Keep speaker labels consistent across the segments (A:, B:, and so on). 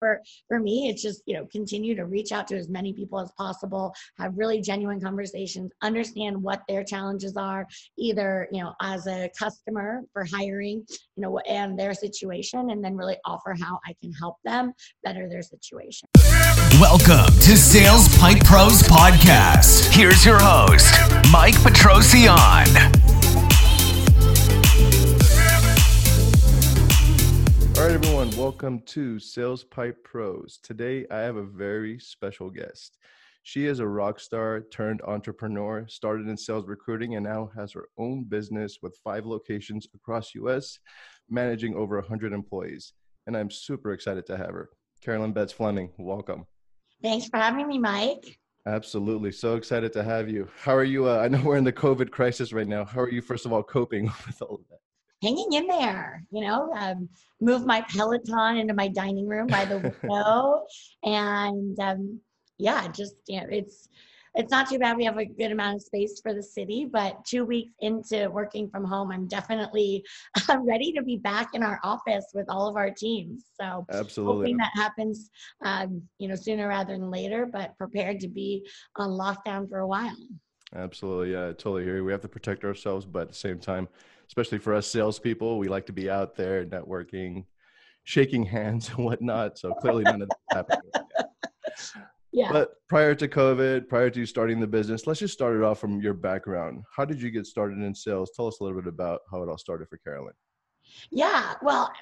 A: for for me it's just you know continue to reach out to as many people as possible have really genuine conversations understand what their challenges are either you know as a customer for hiring you know and their situation and then really offer how i can help them better their situation.
B: Welcome to sales pipe pros podcast. Here's your host mike petrosian
C: All right, everyone, welcome to Sales Pipe Pros. Today, I have a very special guest. She is a rock star turned entrepreneur, started in sales recruiting, and now has her own business with five locations across US, managing over 100 employees. And I'm super excited to have her. Carolyn Betts Fleming, welcome.
A: Thanks for having me, Mike.
C: Absolutely. So excited to have you. How are you? Uh, I know we're in the COVID crisis right now. How are you, first of all, coping with all of that?
A: Hanging in there, you know, um, move my Peloton into my dining room by the window. and um, yeah, just, you know, it's, it's not too bad. We have a good amount of space for the city, but two weeks into working from home, I'm definitely I'm ready to be back in our office with all of our teams. So
C: absolutely
A: hoping that happens, um, you know, sooner rather than later, but prepared to be on lockdown for a while.
C: Absolutely. Yeah, I totally hear you. We have to protect ourselves, but at the same time, especially for us salespeople, we like to be out there networking, shaking hands and whatnot. So clearly none of that happened.
A: Yeah.
C: But prior to COVID, prior to you starting the business, let's just start it off from your background. How did you get started in sales? Tell us a little bit about how it all started for Carolyn.
A: Yeah, well,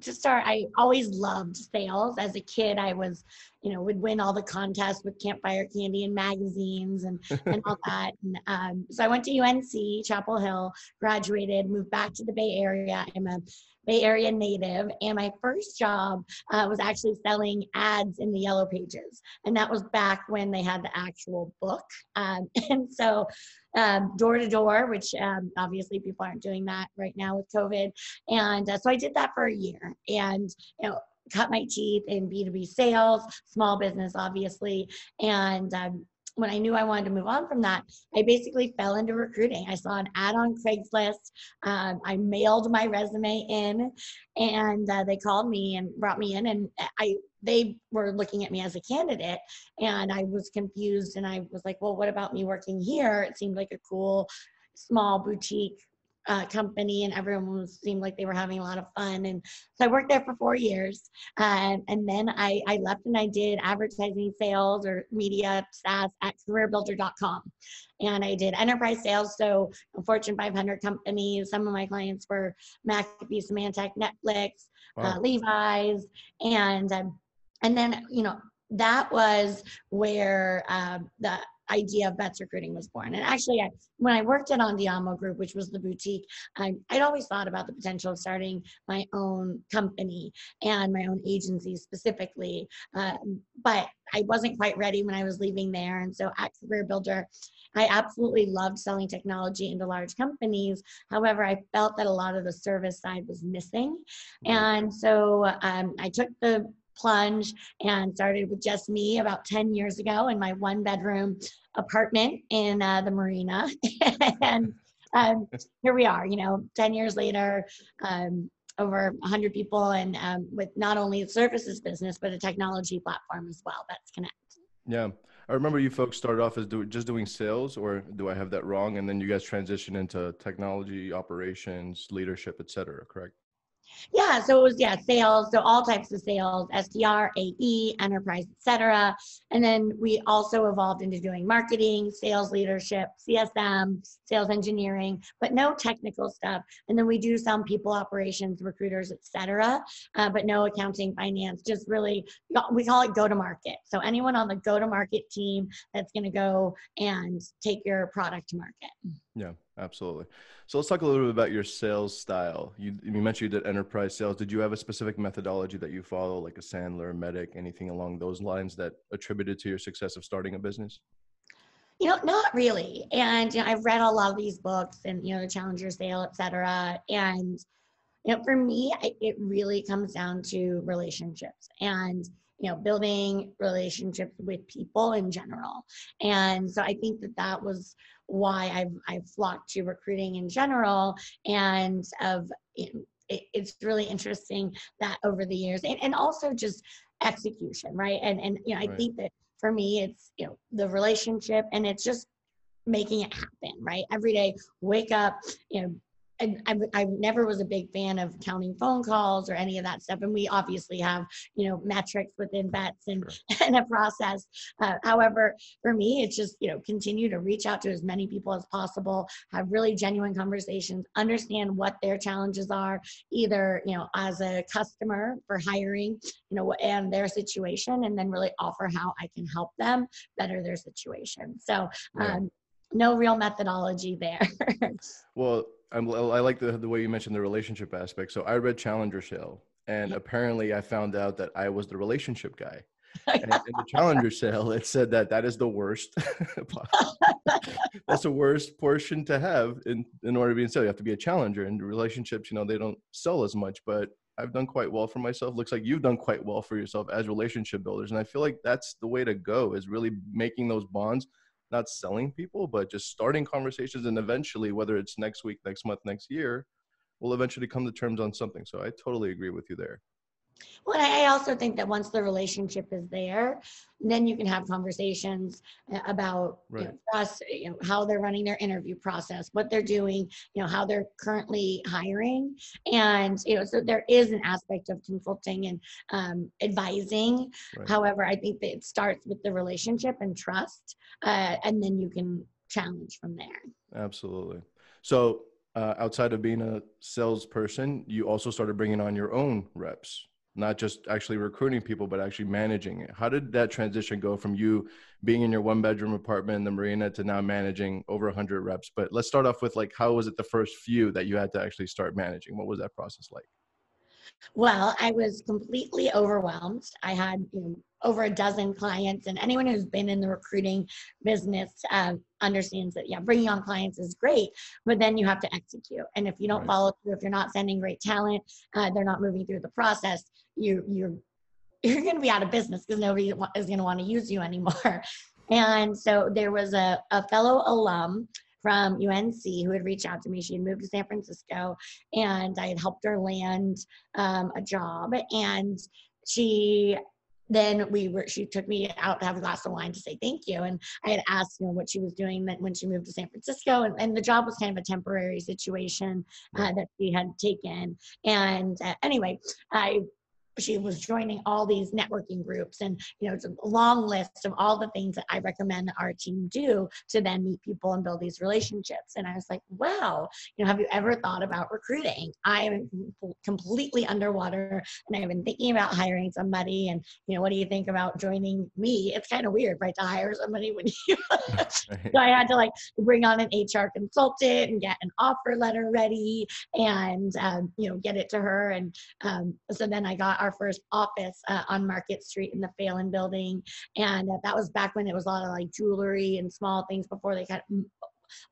A: to start, I always loved sales. As a kid, I was, you know, would win all the contests with campfire candy and magazines and, and all that. And um, so I went to UNC, Chapel Hill, graduated, moved back to the Bay Area. I'm a Bay Area native, and my first job uh, was actually selling ads in the Yellow Pages, and that was back when they had the actual book. Um, and so, um, door to door, which um, obviously people aren't doing that right now with COVID, and uh, so I did that for a year, and you know cut my teeth in B2B sales, small business, obviously. And um, when I knew I wanted to move on from that, I basically fell into recruiting. I saw an ad on Craigslist. Um, I mailed my resume in, and uh, they called me and brought me in. And I they were looking at me as a candidate, and I was confused. And I was like, "Well, what about me working here?" It seemed like a cool small boutique uh, company and everyone seemed like they were having a lot of fun. And so I worked there for four years. Um, and then I, I left and I did advertising sales or media SaaS at careerbuilder.com. And I did enterprise sales. So Fortune 500 companies, some of my clients were McAfee, Symantec, Netflix, uh, wow. uh, Levi's. And, um, and then, you know, that was where uh, the idea of Betts Recruiting was born. And actually, I, when I worked at Andiamo Group, which was the boutique, I, would always thought about the potential of starting my own company and my own agency specifically. Um, but I wasn't quite ready when I was leaving there. And so at Career Builder, I absolutely loved selling technology into large companies. However, I felt that a lot of the service side was missing. And so um, I took the plunge and started with just me about 10 years ago in my one bedroom apartment in uh, the marina. and um, here we are, you know, 10 years later, um, over 100 people, and um, with not only a services business, but a technology platform as well. that's Connect.
C: Yeah. I remember you folks started off as do, just doing sales, or do I have that wrong? And then you guys transition into technology, operations, leadership, et cetera, correct?
A: Yeah, so it was yeah sales, so all types of sales, SDR, AE, enterprise, etc. And then we also evolved into doing marketing, sales leadership, CSM, sales engineering, but no technical stuff. And then we do some people operations, recruiters, etc. Uh, but no accounting, finance. Just really we call it go to market. So anyone on the go to market team that's going to go and take your product to market.
C: Yeah, absolutely. So let's talk a little bit about your sales style. You, you mentioned you did enterprise sales. Did you have a specific methodology that you follow, like a Sandler, MEDDIC, anything along those lines that attributed to your success of starting a business?
A: You know, not really. And you know, I've read a lot of these books and you know, the Challenger Sale, et cetera. And you know, for me, it really comes down to relationships and you know building relationships with people in general and so i think that that was why I've, I've flocked to recruiting in general and of it, it's really interesting that over the years and, and also just execution, right? And and you know, I
C: Right.
A: think that for me, it's you know the relationship, and it's just making it happen, right? Every day, wake up, you know. And I, I never was a big fan of counting phone calls or any of that stuff. And we obviously have, you know, metrics within Betts and, and a process. Uh, however, for me, it's just, you know, continue to reach out to as many people as possible, have really genuine conversations, understand what their challenges are, either, you know, as a customer for hiring, you know, and their situation, and then really offer how I can help them better their situation. So,
C: Yeah.
A: um, no real methodology there.
C: Well, I'm, I like the, the way you mentioned the relationship aspect. So I read Challenger Sale, and apparently I found out that I was the relationship guy. And in the Challenger Sale, it said that that is the worst. That's the worst portion to have in, in order to be in sale. You have to be a challenger. And relationships, you know, they don't sell as much, but I've done quite well for myself. Looks like you've done quite well for yourself as relationship builders. And I feel like that's the way to go is really making those bonds not selling people, but just starting conversations. And eventually, whether it's next week, next month, next year, we'll eventually come to terms on something. So I totally agree with you there.
A: Well, I also think that once the relationship is there, then you can have conversations uh, about you know,
C: Right.
A: trust, you know, how they're running their interview process, what they're doing, you know, how they're currently hiring, and you know, so there is an aspect of consulting and um, advising.
C: Right.
A: However, I think that it starts with the relationship and trust, uh, and then you can challenge from there.
C: Absolutely. So uh, outside of being a salesperson, you also started bringing on your own reps, not just actually recruiting people, but actually managing it. How did that transition go from you being in your one bedroom apartment in the marina to now managing over 100 reps? But let's start off with like, how was it the first few that you had to actually start managing? What was that process like?
A: Well, I was completely overwhelmed. I had you know, over a dozen clients, and anyone who's been in the recruiting business uh, understands that, yeah, bringing on clients is great, but then you have to execute. And if you don't
C: Right.
A: follow through, if you're not sending great talent, uh, they're not moving through the process, you, you're you're going to be out of business because nobody is going to want to use you anymore. And so there was a, a fellow alum from UNC who had reached out to me. She had moved to San Francisco and I had helped her land um, a job. And she then we were she took me out to have a glass of wine to say thank you. And i had asked you know what she was doing that when she moved to san francisco. And, and the job was kind of a temporary situation uh, that she had taken. And uh, anyway i she was joining all these networking groups and you know it's a long list of all the things that i recommend our team do to then meet people and build these relationships. And i was like wow you know have you ever thought about recruiting? I am completely underwater and i've been thinking about hiring somebody and you know what do you think about joining me? It's kind of weird right to hire somebody when you so I had to like bring on an HR consultant and get an offer letter ready and um, you know get it to her. And um, so then I got our first office uh, on Market Street in the Phelan Building, and uh, that was back when it was a lot of like jewelry and small things before they kind of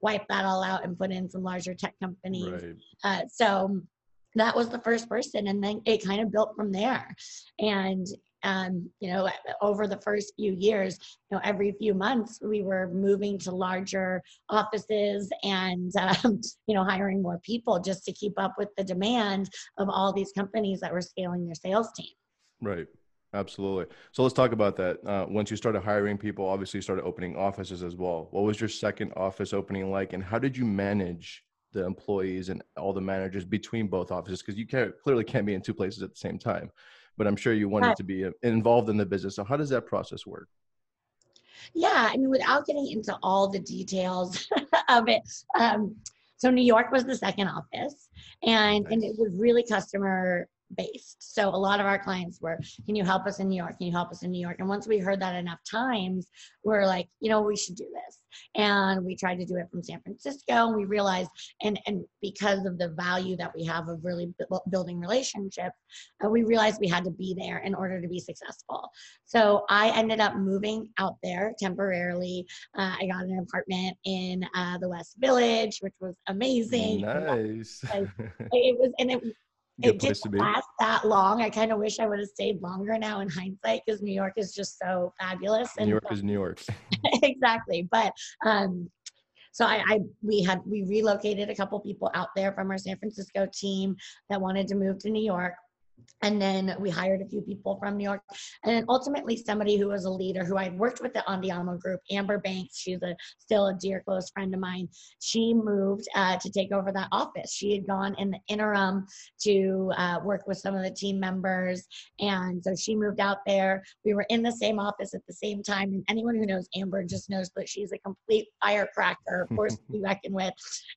A: wiped that all out and put in some larger tech companies.
C: Right.
A: Uh, so that was the first person, and then it kind of built from there. And um, you know, over the first few years, you know, every few months we were moving to larger offices and um, you know hiring more people just to keep up with the demand of all these companies that were scaling their sales team.
C: Right. Absolutely. So let's talk about that. Uh, once you started hiring people, obviously you started opening offices as well. What was your second office opening like, and how did you manage the employees and all the managers between both offices? Because you can't clearly can't be in two places at the same time. But I'm sure you wanted to be uh, involved in the business. So how does that process work?
A: Yeah, I mean, without getting into all the details of it, um, so New York was the second office, and and it was really customer based. So a lot of our clients were, "Can you help us in New York? Can you help us in New York?" And once we heard that enough times, we're like, you know, we should do this. And we tried to do it from San Francisco, and we realized, and and because of the value that we have of really bu- building relationships, uh, we realized we had to be there in order to be successful. So I ended up moving out there temporarily. Uh, I got an apartment in uh, the West Village, which was amazing.
C: Nice.
A: It was, and it,
C: Good
A: it didn't last that long. I kind of wish I would have stayed longer now in hindsight because New York is just so fabulous.
C: and New York is New York.
A: exactly. But um, so I, I we had we relocated a couple people out there from our San Francisco team that wanted to move to New York. And then we hired a few people from New York, and then ultimately somebody who was a leader who I'd worked with the Andiamo group, Amber Banks. She's a still a dear close friend of mine. She moved uh, to take over that office. She had gone in the interim to uh, work with some of the team members, and so she moved out there. We were in the same office at the same time, and anyone who knows Amber just knows that she's a complete firecracker, force to be reckoned with.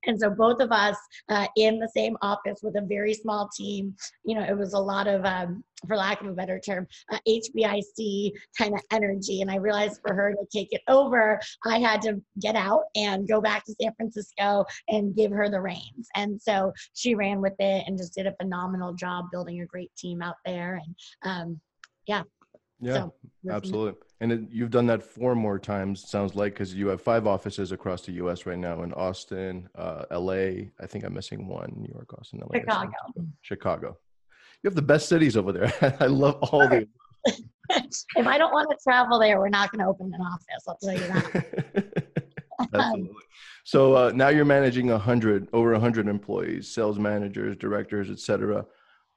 A: And so both of us uh, in the same office with a very small team. You know, it was a lot of um, for lack of a better term, uh, HBIC kind of energy. And I realized for her to take it over, I had to get out and go back to San Francisco and give her the reins. And so she ran with it and just did a phenomenal job building a great team out there. And um, yeah.
C: Yeah, so, absolutely. And it, you've done that four more times, sounds like, because you have five offices across the U.S. right now in Austin, uh, L.A. I think I'm missing one: New York, Austin,
A: L.A. Chicago.
C: Chicago you have the best cities over there. I love all the.
A: if I don't want to travel there, we're not going to open an office. I'll tell you that.
C: Absolutely. So uh, now you're managing a hundred, over a hundred employees, sales managers, directors, etc.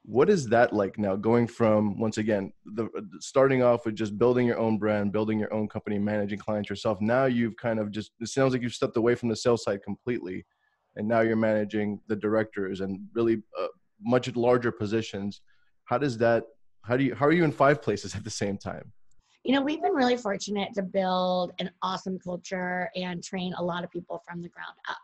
C: What is that like now? Going from once again, the starting off with just building your own brand, building your own company, managing clients yourself. Now you've kind of just. It sounds like you've stepped away from the sales side completely, and now you're managing the directors and really uh, much larger positions how does that how do you how are you in five places at the same time?
A: You know we've been really fortunate to build an awesome culture and train a lot of people from the ground up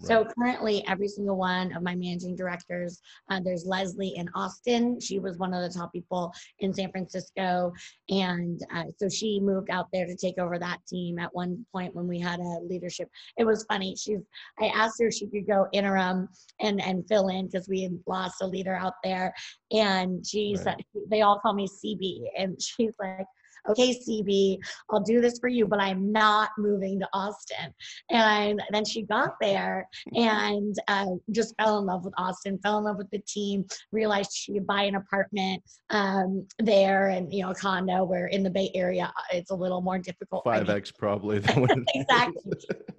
A: so currently, every single one of my managing directors, uh, there's Leslie in Austin. She was one of the top people in San Francisco. And uh, so she moved out there to take over that team at one point when we had a leadership. It was funny. She's, I asked her if she could go interim and, and fill in because we had lost a leader out there. And she right. said, they all call me CB. And she's like, okay, CB, I'll do this for you, but I'm not moving to Austin. And then she got there and uh, just fell in love with Austin, fell in love with the team, realized she could buy an apartment um, there and, you know, a condo where in the Bay Area, uh, it's a little more difficult.
C: 5X probably.
A: exactly.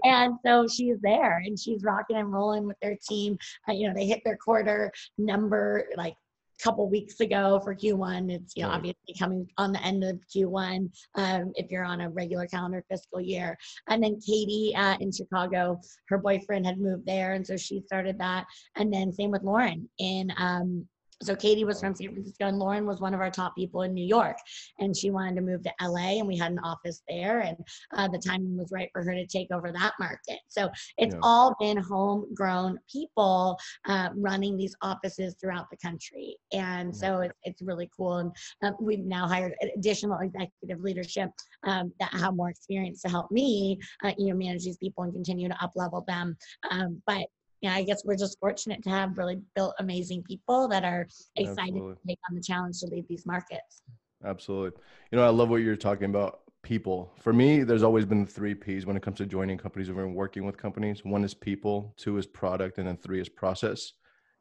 A: and so she's there and she's rocking and rolling with their team. Uh, you know, they hit their quarter number like couple weeks ago for Q1. It's you know right. obviously coming on the end of Q1 um, if you're on a regular calendar fiscal year. And then Katie uh, in Chicago, her boyfriend had moved there, and so she started that. And then same with Lauren in um, so Katie was from San Francisco and Lauren was one of our top people in New York and she wanted to move to LA and we had an office there and uh, the timing was right for her to take over that market. So it's yeah. all been homegrown people uh, running these offices throughout the country. And so it's, it's really cool. And uh, we've now hired additional executive leadership um, that have more experience to help me, uh, you know, manage these people and continue to up level them. Um, but yeah, I guess we're just fortunate to have really built amazing people that are excited Absolutely. to take on the challenge to lead these markets.
C: Absolutely. You know, I love what you're talking about. People. For me, there's always been three P's when it comes to joining companies or working with companies. One is people, two is product, and then three is process.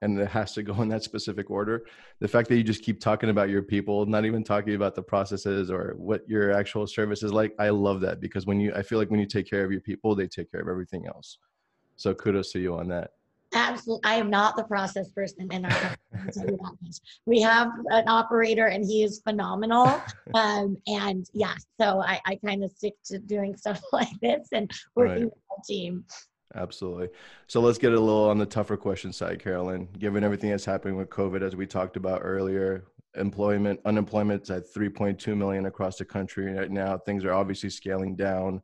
C: And it has to go in that specific order. The fact that you just keep talking about your people, not even talking about the processes or what your actual service is like, I love that because when you, I feel like when you take care of your people, they take care of everything else. So kudos to you on that.
A: Absolutely. I am not the process person in our company. we have an operator and he is phenomenal. Um, and yeah, so I, I kind of stick to doing stuff like this and working right. with our team.
C: Absolutely. So let's get a little on the tougher question side, Carolyn. Given everything that's happening with COVID, as we talked about earlier, employment, unemployment's at 3.2 million across the country right now. Things are obviously scaling down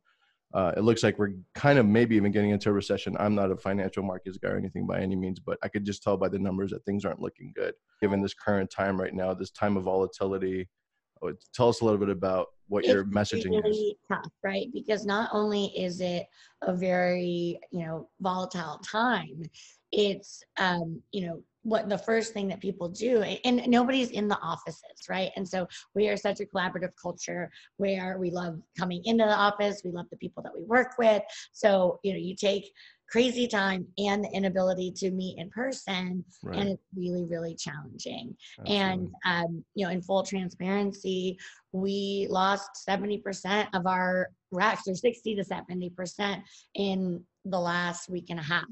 C: uh, it looks like we're kind of maybe even getting into a recession. I'm not a financial markets guy or anything by any means, but I could just tell by the numbers that things aren't looking good given this current time right now, this time of volatility. Oh, tell us a little bit about what it's your messaging really is.
A: Tough, right? Because not only is it a very you know volatile time, it's um, you know what the first thing that people do and nobody's in the offices right and so we are such a collaborative culture where we love coming into the office we love the people that we work with so you know you take crazy time and the inability to meet in person right. and it's really really challenging Absolutely. and um, you know in full transparency we lost 70% of our reps or 60 to 70% in the last week and a half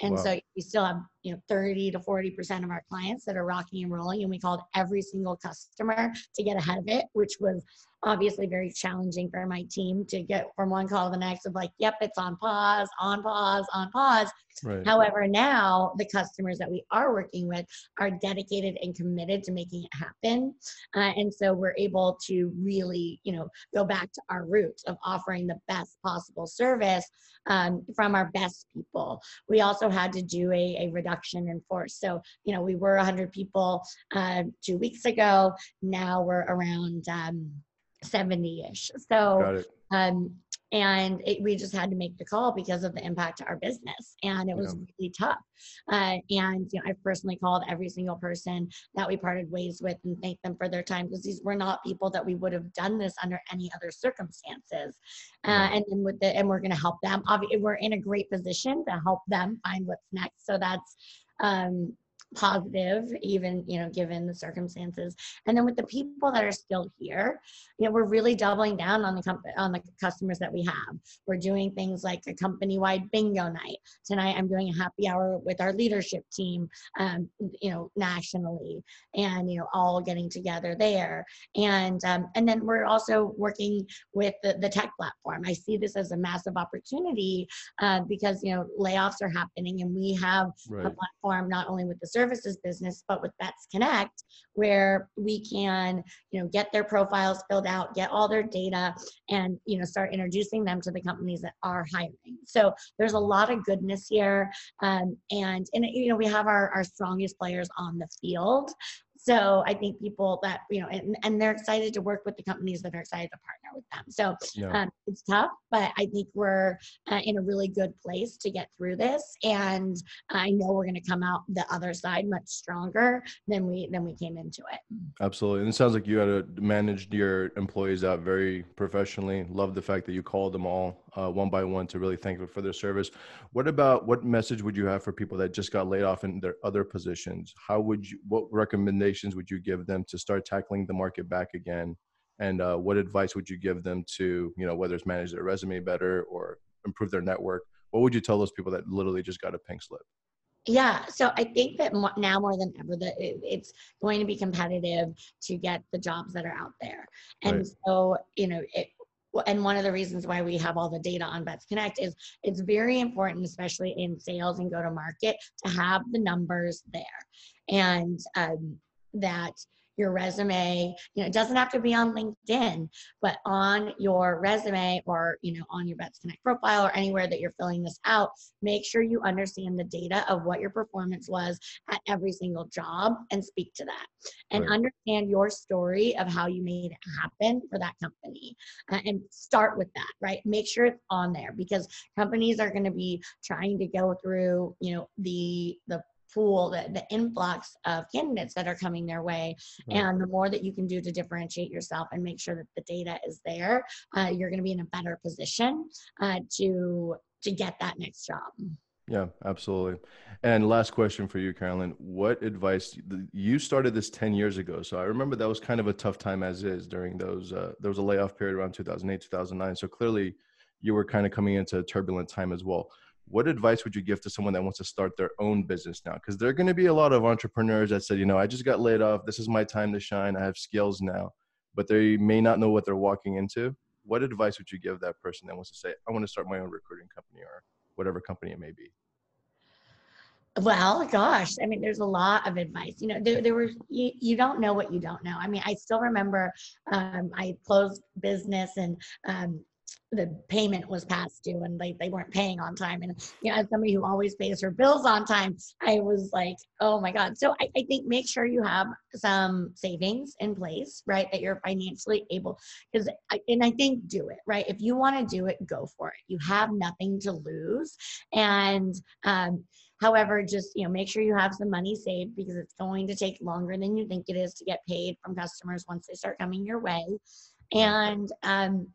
A: And
C: Wow.
A: so we still have, you know, 30 to 40% of our clients that are rocking and rolling. And we called every single customer to get ahead of it, which was obviously very challenging for my team to get from one call to the next of like, yep, it's on pause, on pause, on pause.
C: Right.
A: However, now the customers that we are working with are dedicated and committed to making it happen. Uh, and so we're able to really, you know, go back to our roots of offering the best possible service um, from our best people. We also had to do a, a reduction in force. So, you know, we were 100 people uh, two weeks ago. Now we're around um, 70 ish. So,
C: Got it.
A: um, and it, we just had to make the call because of the impact to our business and it was
C: Yeah.
A: really tough uh, and you know i've personally called every single person that we parted ways with and thanked them for their time because these were not people that we would have done this under any other circumstances uh, and then with the and we're going to help them Obvi- we're in a great position to help them find what's next so that's um positive even you know given the circumstances. And then with the people that are still here you know we're really doubling down on the comp- on the customers that we have. We're doing things like a company wide bingo night. Tonight i'm doing a happy hour with our leadership team um, you know nationally and you know all getting together there. And um, and then we're also working with the, the tech platform. I see this as a massive opportunity uh, because you know layoffs are happening and we have a platform not only with the services business but with Betts Connect, where we can you know get their profiles filled out, get all their data, and you know start introducing them to the companies that are hiring. So there's a lot of goodness here, um, and and you know we have our our strongest players on the field. So I think people that you know and, and they're excited to work with the companies that are excited to partner with them. So
C: Yeah.
A: um, it's tough, but I think we're uh, in a really good place to get through this, and I know we're going to come out the other side much stronger than we than we came into it.
C: Absolutely. And it sounds like you had to manage your employees out very professionally. Love the fact that you called them all uh, one by one to really thank them for their service. What about what message would you have for people that just got laid off in their other positions? How would you, what recommendations would you give them to start tackling the market back again? And uh, what advice would you give them to, you know, whether it's manage their resume better or improve their network? What would you tell those people that literally just got a pink slip?
A: Yeah, so I think that mo- now more than ever that it, it's going to be competitive to get the jobs that are out there, and
C: Right.
A: so you know it. And one of the reasons why we have all the data on Betts Connect is it's very important, especially in sales and go to market, to have the numbers there, and um, that your resume, you know, it doesn't have to be on LinkedIn, but on your resume or you know on your Betts Connect profile or anywhere that you're filling this out, make sure you understand the data of what your performance was at every single job and speak to that and
C: Right.
A: understand your story of how you made it happen for that company uh, and start with that right make sure it's on there because companies are going to be trying to go through you know the the pool the, the influx of candidates that are coming their way
C: Right.
A: and the more that you can do to differentiate yourself and make sure that the data is there uh, you're going to be in a better position uh, to to get that next job
C: Yeah, absolutely. And last question for you, Carolyn. What advice you started this 10 years ago? So I remember that was kind of a tough time as is during those uh, there was a layoff period around 2008, 2009. So clearly you were kind of coming into a turbulent time as well. What advice would you give to someone that wants to start their own business now? Because there are going to be a lot of entrepreneurs that said, you know, I just got laid off. This is my time to shine. I have skills now, but they may not know what they're walking into. What advice would you give that person that wants to say, I want to start my own recruiting company or whatever company it may be?
A: Well, gosh, I mean, there's a lot of advice. You know, there, there were, you, you don't know what you don't know. I mean, I still remember um, I closed business and um, the payment was past due and they, they weren't paying on time. And, you know, as somebody who always pays her bills on time, I was like, oh my God. So I, I think make sure you have some savings in place, right? That you're financially able, because, and I think do it, right? If you want to do it, go for it. You have nothing to lose. And, um, However, just you know, make sure you have some money saved because it's going to take longer than you think it is to get paid from customers once they start coming your way, and um,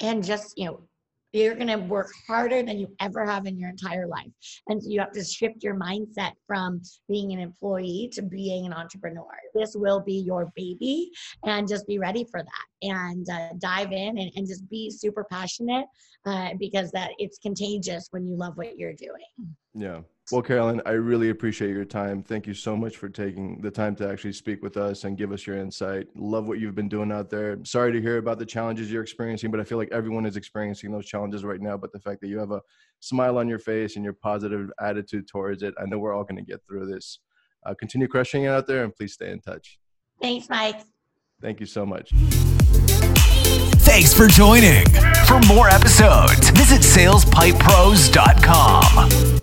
A: and just you know, you're going to work harder than you ever have in your entire life. And so you have to shift your mindset from being an employee to being an entrepreneur. This will be your baby, and just be ready for that and uh, dive in and, and just be super passionate uh, because that it's contagious when you love what you're doing.
C: Yeah. Well, Carolyn, I really appreciate your time. Thank you so much for taking the time to actually speak with us and give us your insight. Love what you've been doing out there. Sorry to hear about the challenges you're experiencing, but I feel like everyone is experiencing those challenges right now. But the fact that you have a smile on your face and your positive attitude towards it, I know we're all going to get through this. Uh, continue crushing it out there and please stay in touch.
A: Thanks, Mike.
C: Thank you so much.
B: Thanks for joining. For more episodes, visit salespipepros.com.